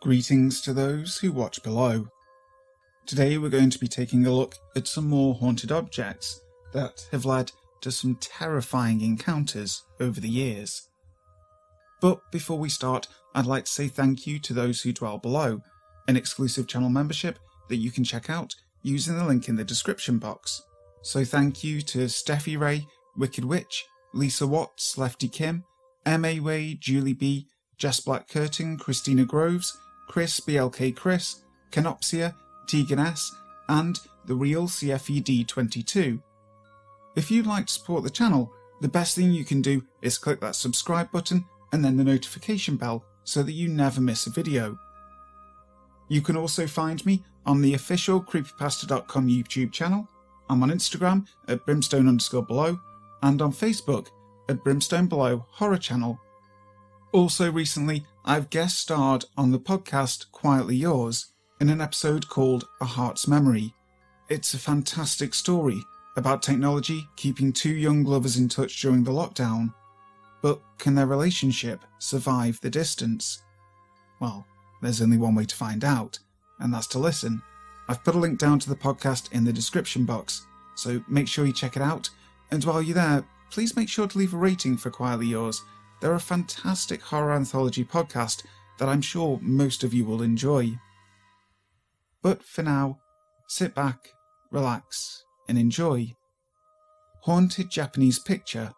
Greetings to those who watch below. Today we're going to be taking a look at some more haunted objects that have led to some terrifying encounters over the years. But before we start, I'd like to say thank you to those who dwell below, an exclusive channel membership that you can check out using the link in the description box. So thank you to Steffi Ray, Wicked Witch, Lisa Watts, Lefty Kim, M.A. Way, Julie B, Jess Black Curtin, Christina Groves, Chris BLK Chris, Canopsia, Tegan S, and the real CFED22. If you'd like to support the channel, the best thing you can do is click that subscribe button and then the notification bell so that you never miss a video. You can also find me on the official creepypasta.com YouTube channel. I'm on Instagram at brimstone underscore below and on Facebook at brimstone below horror channel. Also, recently, I've guest starred on the podcast Quietly Yours in an episode called A Heart's Memory. It's a fantastic story about technology keeping two young lovers in touch during the lockdown. But can their relationship survive the distance? Well, there's only one way to find out, and that's to listen. I've put a link down to the podcast in the description box, so make sure you check it out. And while you're there, please make sure to leave a rating for Quietly Yours. They're a fantastic horror anthology podcast that I'm sure most of you will enjoy. But for now, sit back, relax, and enjoy. Haunted Japanese Picture.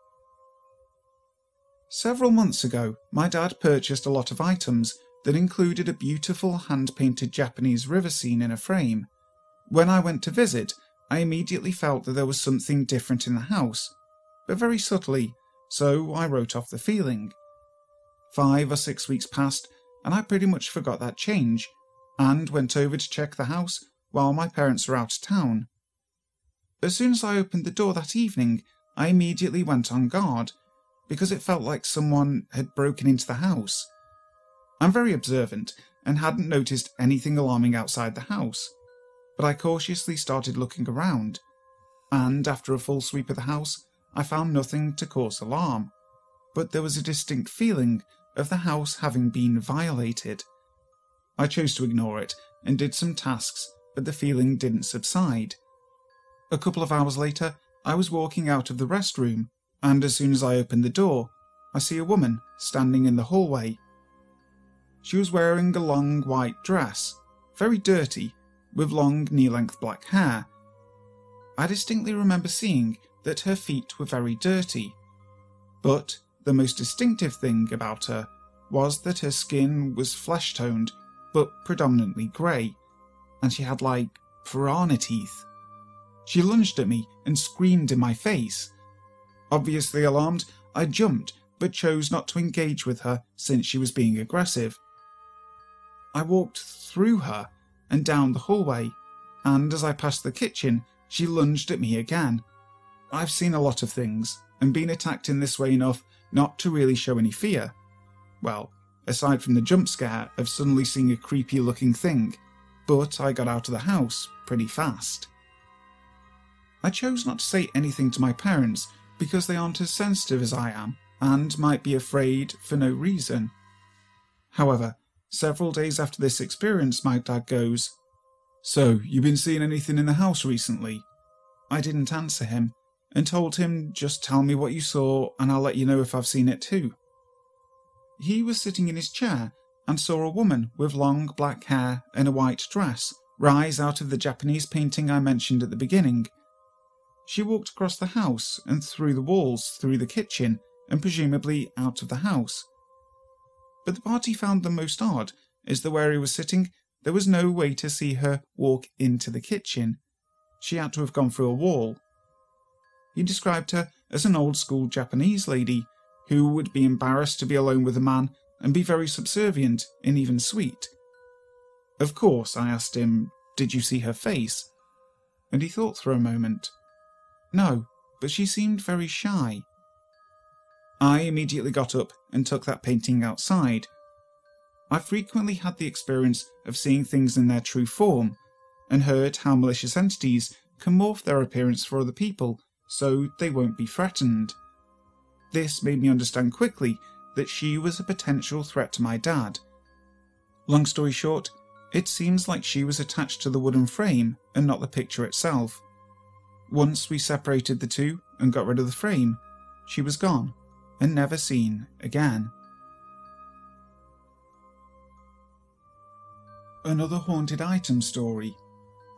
Several months ago, my dad purchased a lot of items that included a beautiful hand painted Japanese river scene in a frame. When I went to visit, I immediately felt that there was something different in the house, but very subtly, so I wrote off the feeling. Five or six weeks passed, and I pretty much forgot that change, and went over to check the house while my parents were out of town. As soon as I opened the door that evening, I immediately went on guard, because it felt like someone had broken into the house. I'm very observant and hadn't noticed anything alarming outside the house, but I cautiously started looking around, and after a full sweep of the house, I found nothing to cause alarm. But there was a distinct feeling of the house having been violated. I chose to ignore it and did some tasks, but the feeling didn't subside. A couple of hours later, I was walking out of the restroom, and as soon as I opened the door, I see a woman standing in the hallway. She was wearing a long white dress, very dirty, with long knee length black hair. I distinctly remember seeing that her feet were very dirty. But the most distinctive thing about her was that her skin was flesh toned but predominantly grey, and she had like piranha teeth. She lunged at me and screamed in my face. Obviously alarmed, I jumped but chose not to engage with her since she was being aggressive. I walked through her and down the hallway, and as I passed the kitchen, she lunged at me again. I've seen a lot of things and been attacked in this way enough not to really show any fear. Well, aside from the jump scare of suddenly seeing a creepy looking thing, but I got out of the house pretty fast. I chose not to say anything to my parents because they aren't as sensitive as I am and might be afraid for no reason. However, several days after this experience, my dad goes, So, you been seeing anything in the house recently? I didn't answer him and told him, Just tell me what you saw and I'll let you know if I've seen it too. He was sitting in his chair and saw a woman with long black hair and a white dress rise out of the Japanese painting I mentioned at the beginning. She walked across the house and through the walls, through the kitchen, and presumably out of the house. But the part he found the most odd is that where he was sitting, there was no way to see her walk into the kitchen. She had to have gone through a wall. He described her as an old school Japanese lady who would be embarrassed to be alone with a man and be very subservient and even sweet. Of course, I asked him, Did you see her face? And he thought for a moment. No, but she seemed very shy. I immediately got up and took that painting outside. I frequently had the experience of seeing things in their true form and heard how malicious entities can morph their appearance for other people so they won't be threatened. This made me understand quickly that she was a potential threat to my dad. Long story short, it seems like she was attached to the wooden frame and not the picture itself. Once we separated the two and got rid of the frame, she was gone and never seen again. Another haunted item story.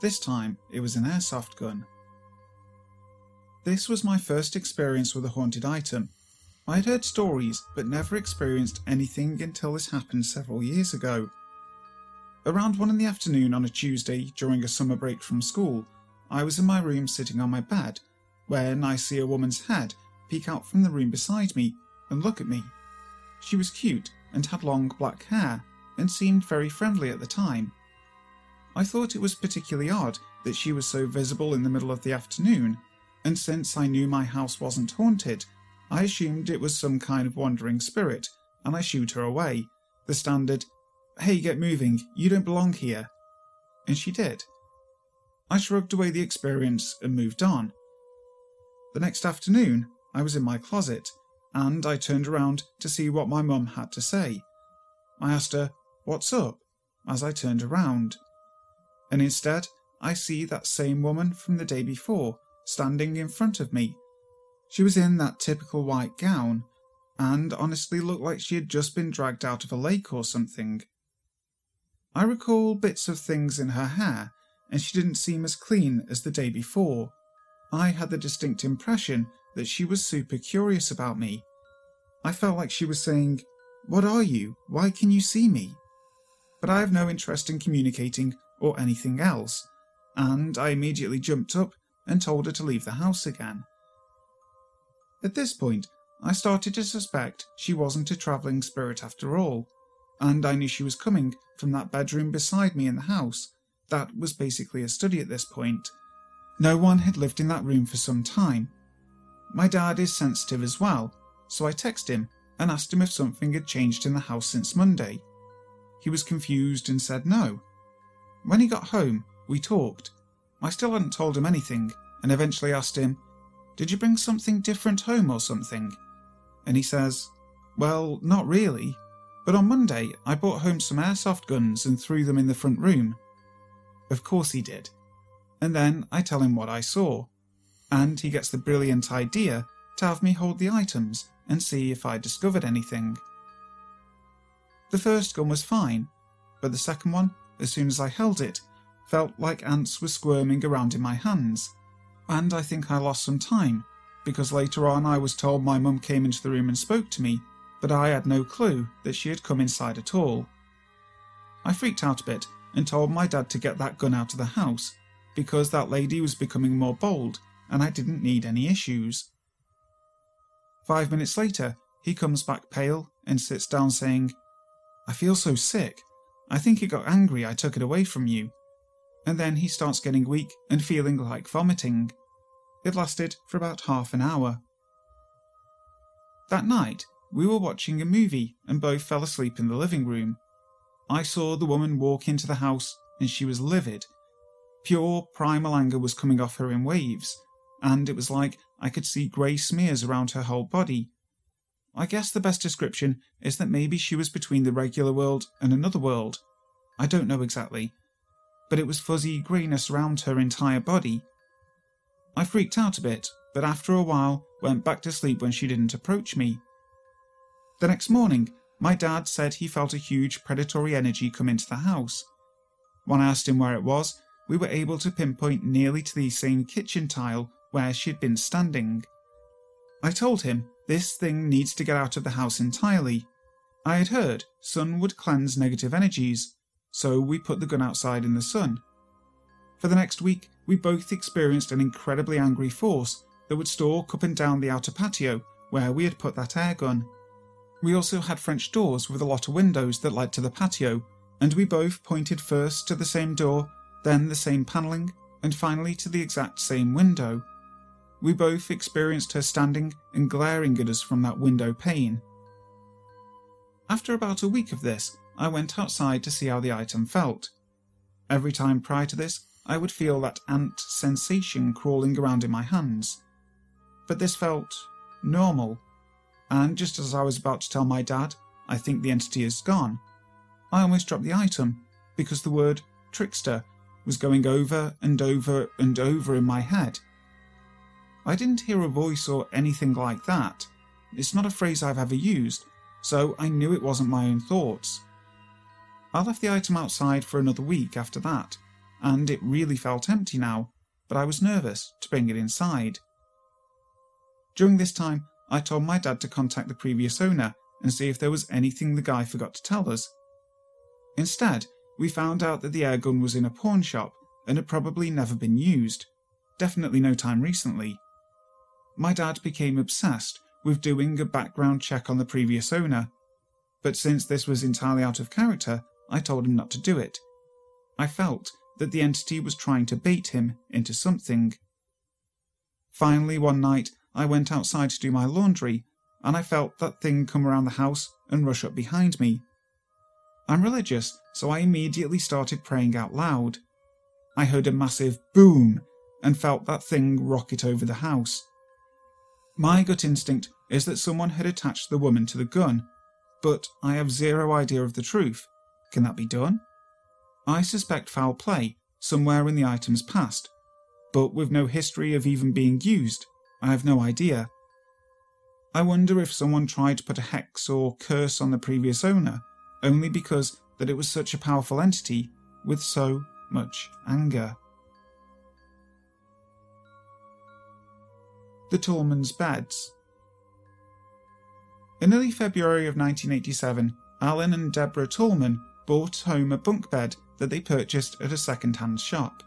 This time it was an airsoft gun. This was my first experience with a haunted item. I had heard stories but never experienced anything until this happened several years ago. Around one in the afternoon on a Tuesday during a summer break from school, I was in my room sitting on my bed when I see a woman's head peek out from the room beside me and look at me. She was cute and had long black hair and seemed very friendly at the time. I thought it was particularly odd that she was so visible in the middle of the afternoon, and since I knew my house wasn't haunted, I assumed it was some kind of wandering spirit, and I shooed her away. The standard, hey, get moving, you don't belong here. And she did. I shrugged away the experience and moved on. The next afternoon, I was in my closet, and I turned around to see what my mum had to say. I asked her, What's up? as I turned around. And instead, I see that same woman from the day before standing in front of me. She was in that typical white gown, and honestly looked like she had just been dragged out of a lake or something. I recall bits of things in her hair, and she didn't seem as clean as the day before. I had the distinct impression that she was super curious about me. I felt like she was saying, What are you? Why can you see me? but I have no interest in communicating or anything else, and I immediately jumped up and told her to leave the house again. At this point, I started to suspect she wasn't a travelling spirit after all, and I knew she was coming from that bedroom beside me in the house. That was basically a study at this point. No one had lived in that room for some time. My dad is sensitive as well, so I texted him and asked him if something had changed in the house since Monday. He was confused and said no. When he got home, we talked. I still hadn't told him anything, and eventually asked him, Did you bring something different home or something? And he says, Well, not really. But on Monday, I brought home some airsoft guns and threw them in the front room. Of course he did. And then I tell him what I saw. And he gets the brilliant idea to have me hold the items and see if I discovered anything. The first gun was fine, but the second one, as soon as I held it, felt like ants were squirming around in my hands. And I think I lost some time, because later on I was told my mum came into the room and spoke to me, but I had no clue that she had come inside at all. I freaked out a bit and told my dad to get that gun out of the house, because that lady was becoming more bold and I didn't need any issues. Five minutes later, he comes back pale and sits down saying, I feel so sick. I think he got angry I took it away from you. And then he starts getting weak and feeling like vomiting. It lasted for about half an hour. That night, we were watching a movie and both fell asleep in the living room. I saw the woman walk into the house and she was livid. Pure primal anger was coming off her in waves, and it was like I could see grey smears around her whole body I guess the best description is that maybe she was between the regular world and another world. I don't know exactly. But it was fuzzy greenness around her entire body. I freaked out a bit, but after a while went back to sleep when she didn't approach me. The next morning, my dad said he felt a huge predatory energy come into the house. When I asked him where it was, we were able to pinpoint nearly to the same kitchen tile where she had been standing. I told him this thing needs to get out of the house entirely. I had heard sun would cleanse negative energies, so we put the gun outside in the sun. For the next week, we both experienced an incredibly angry force that would stalk up and down the outer patio where we had put that air gun. We also had French doors with a lot of windows that led to the patio, and we both pointed first to the same door, then the same panelling, and finally to the exact same window. We both experienced her standing and glaring at us from that window pane. After about a week of this, I went outside to see how the item felt. Every time prior to this, I would feel that ant sensation crawling around in my hands. But this felt normal, and just as I was about to tell my dad, I think the entity is gone, I almost dropped the item because the word trickster was going over and over and over in my head. I didn't hear a voice or anything like that. It's not a phrase I've ever used, so I knew it wasn't my own thoughts. I left the item outside for another week after that, and it really felt empty now, but I was nervous to bring it inside. During this time, I told my dad to contact the previous owner and see if there was anything the guy forgot to tell us. Instead, we found out that the airgun was in a pawn shop and had probably never been used, definitely no time recently. My dad became obsessed with doing a background check on the previous owner, but since this was entirely out of character, I told him not to do it. I felt that the entity was trying to bait him into something. Finally, one night, I went outside to do my laundry, and I felt that thing come around the house and rush up behind me. I'm religious, so I immediately started praying out loud. I heard a massive boom and felt that thing rocket over the house. My gut instinct is that someone had attached the woman to the gun, but I have zero idea of the truth. Can that be done? I suspect foul play somewhere in the item's past, but with no history of even being used, I have no idea. I wonder if someone tried to put a hex or curse on the previous owner only because that it was such a powerful entity with so much anger. The Tallman's Beds In early February of 1987, Alan and Deborah Tallman bought home a bunk bed that they purchased at a second hand shop.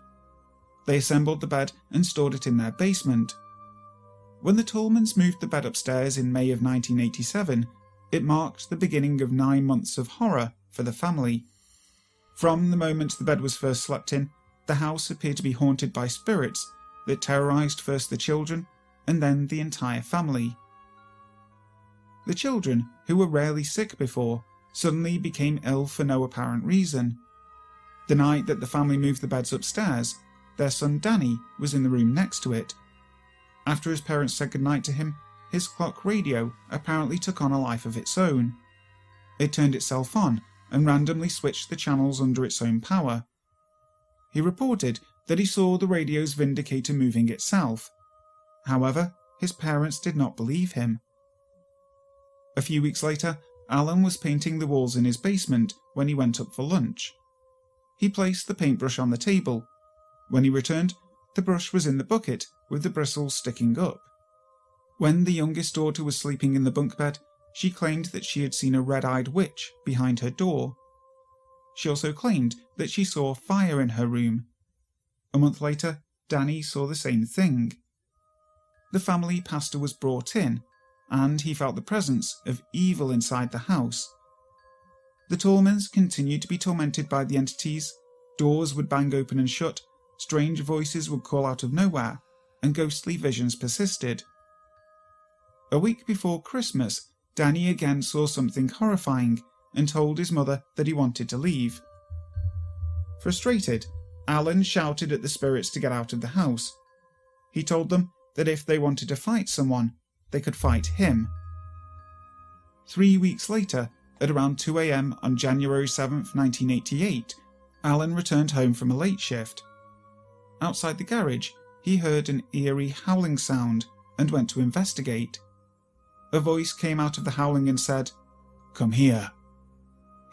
They assembled the bed and stored it in their basement. When the Tallmans moved the bed upstairs in May of 1987, it marked the beginning of nine months of horror for the family. From the moment the bed was first slept in, the house appeared to be haunted by spirits that terrorized first the children and then the entire family. The children, who were rarely sick before, suddenly became ill for no apparent reason. The night that the family moved the beds upstairs, their son Danny was in the room next to it. After his parents said goodnight to him, his clock radio apparently took on a life of its own. It turned itself on and randomly switched the channels under its own power. He reported that he saw the radio's vindicator moving itself. However, his parents did not believe him. A few weeks later, Alan was painting the walls in his basement when he went up for lunch. He placed the paintbrush on the table. When he returned, the brush was in the bucket with the bristles sticking up. When the youngest daughter was sleeping in the bunk bed, she claimed that she had seen a red eyed witch behind her door. She also claimed that she saw fire in her room. A month later, Danny saw the same thing. The family pastor was brought in, and he felt the presence of evil inside the house. The Tallmans continued to be tormented by the entities, doors would bang open and shut, strange voices would call out of nowhere, and ghostly visions persisted. A week before Christmas, Danny again saw something horrifying and told his mother that he wanted to leave. Frustrated, Alan shouted at the spirits to get out of the house. He told them that if they wanted to fight someone, they could fight him. Three weeks later, at around 2 am on January 7, 1988, Alan returned home from a late shift. Outside the garage, he heard an eerie howling sound and went to investigate. A voice came out of the howling and said, Come here.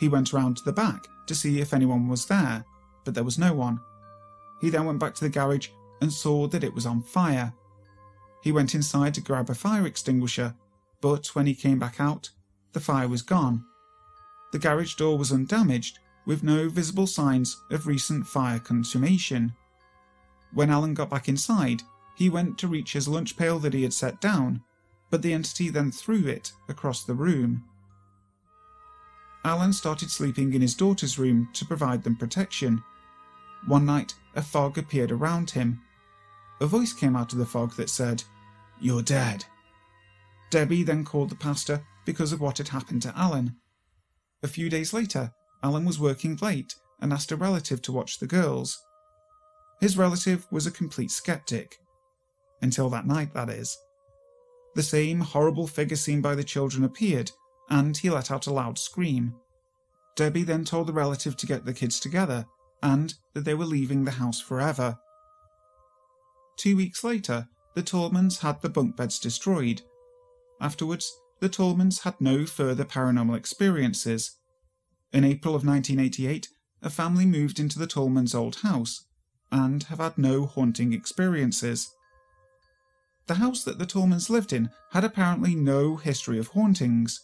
He went round to the back to see if anyone was there, but there was no one. He then went back to the garage and saw that it was on fire. He went inside to grab a fire extinguisher, but when he came back out, the fire was gone. The garage door was undamaged, with no visible signs of recent fire consummation. When Alan got back inside, he went to reach his lunch pail that he had set down, but the entity then threw it across the room. Alan started sleeping in his daughter's room to provide them protection. One night, a fog appeared around him. A voice came out of the fog that said, You're dead. Debbie then called the pastor because of what had happened to Alan. A few days later, Alan was working late and asked a relative to watch the girls. His relative was a complete skeptic. Until that night, that is. The same horrible figure seen by the children appeared, and he let out a loud scream. Debbie then told the relative to get the kids together and that they were leaving the house forever. Two weeks later, the Tallmans had the bunk beds destroyed. Afterwards, the Tallmans had no further paranormal experiences. In April of 1988, a family moved into the Tallmans' old house and have had no haunting experiences. The house that the Tallmans lived in had apparently no history of hauntings.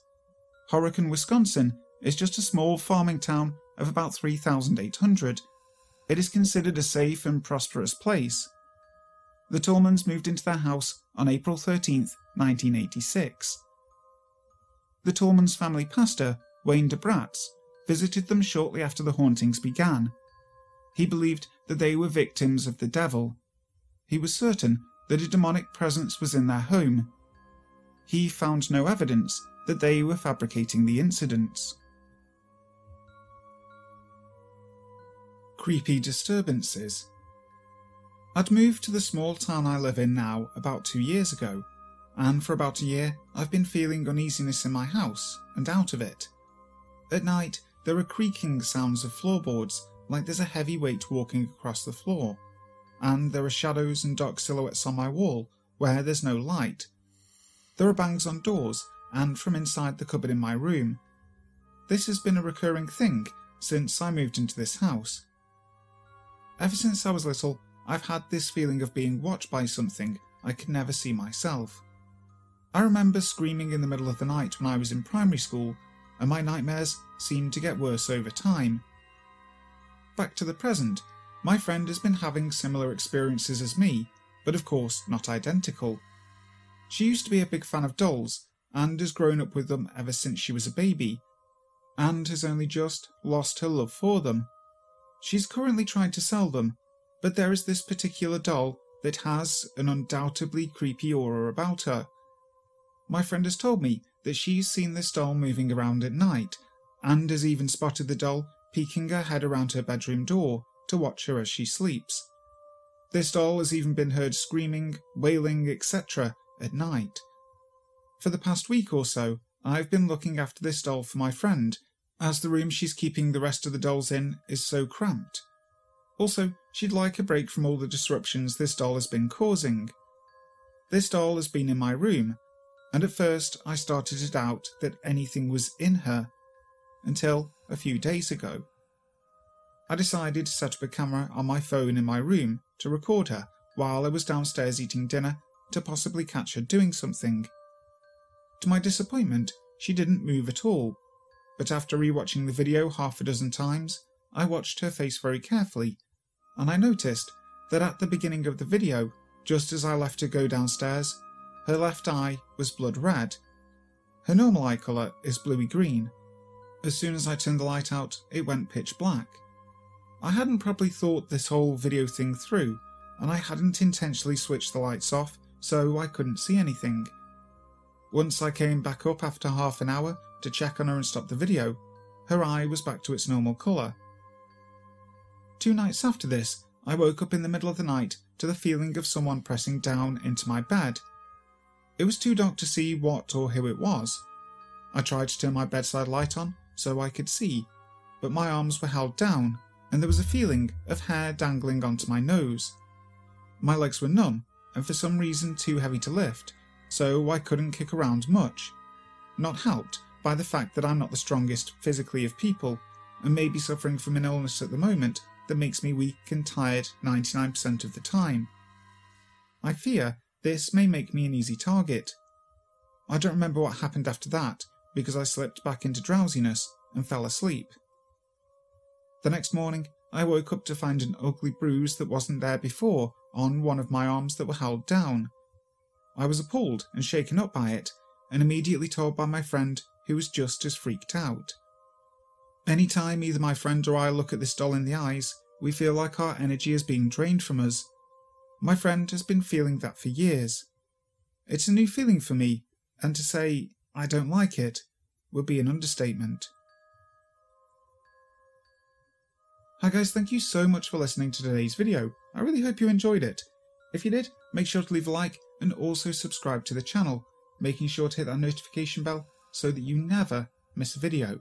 Horicon, Wisconsin is just a small farming town of about 3,800. It is considered a safe and prosperous place. The Tallmans moved into their house on April 13, 1986. The Tallmans family pastor, Wayne DeBratz, visited them shortly after the hauntings began. He believed that they were victims of the devil. He was certain that a demonic presence was in their home. He found no evidence that they were fabricating the incidents. Creepy disturbances. I'd moved to the small town I live in now about two years ago, and for about a year I've been feeling uneasiness in my house and out of it. At night, there are creaking sounds of floorboards like there's a heavy weight walking across the floor, and there are shadows and dark silhouettes on my wall where there's no light. There are bangs on doors and from inside the cupboard in my room. This has been a recurring thing since I moved into this house. Ever since I was little, I've had this feeling of being watched by something I could never see myself. I remember screaming in the middle of the night when I was in primary school, and my nightmares seemed to get worse over time. Back to the present, my friend has been having similar experiences as me, but of course not identical. She used to be a big fan of dolls and has grown up with them ever since she was a baby, and has only just lost her love for them. She's currently trying to sell them, but there is this particular doll that has an undoubtedly creepy aura about her. My friend has told me that she's seen this doll moving around at night, and has even spotted the doll peeking her head around her bedroom door to watch her as she sleeps. This doll has even been heard screaming, wailing, etc. at night. For the past week or so, I've been looking after this doll for my friend, as the room she's keeping the rest of the dolls in is so cramped. Also, she'd like a break from all the disruptions this doll has been causing. This doll has been in my room, and at first I started to doubt that anything was in her, until a few days ago. I decided to set up a camera on my phone in my room to record her while I was downstairs eating dinner to possibly catch her doing something. To my disappointment, she didn't move at all, but after rewatching the video half a dozen times, I watched her face very carefully, and I noticed that at the beginning of the video, just as I left her go downstairs, her left eye was blood red. Her normal eye colour is bluey green. As soon as I turned the light out, it went pitch black. I hadn't probably thought this whole video thing through, and I hadn't intentionally switched the lights off, so I couldn't see anything. Once I came back up after half an hour to check on her and stop the video, her eye was back to its normal colour. Two nights after this, I woke up in the middle of the night to the feeling of someone pressing down into my bed. It was too dark to see what or who it was. I tried to turn my bedside light on so I could see, but my arms were held down and there was a feeling of hair dangling onto my nose. My legs were numb and for some reason too heavy to lift, so I couldn't kick around much. Not helped by the fact that I'm not the strongest physically of people and may be suffering from an illness at the moment that makes me weak and tired 99% of the time. I fear this may make me an easy target. I don't remember what happened after that because I slipped back into drowsiness and fell asleep. The next morning, I woke up to find an ugly bruise that wasn't there before on one of my arms that were held down. I was appalled and shaken up by it, and immediately told by my friend, who was just as freaked out. Any time either my friend or I look at this doll in the eyes, we feel like our energy is being drained from us. My friend has been feeling that for years. It's a new feeling for me, and to say I don't like it would be an understatement. Hi guys, thank you so much for listening to today's video. I really hope you enjoyed it. If you did, make sure to leave a like and also subscribe to the channel, making sure to hit that notification bell so that you never miss a video.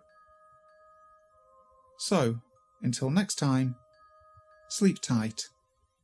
So, until next time, sleep tight.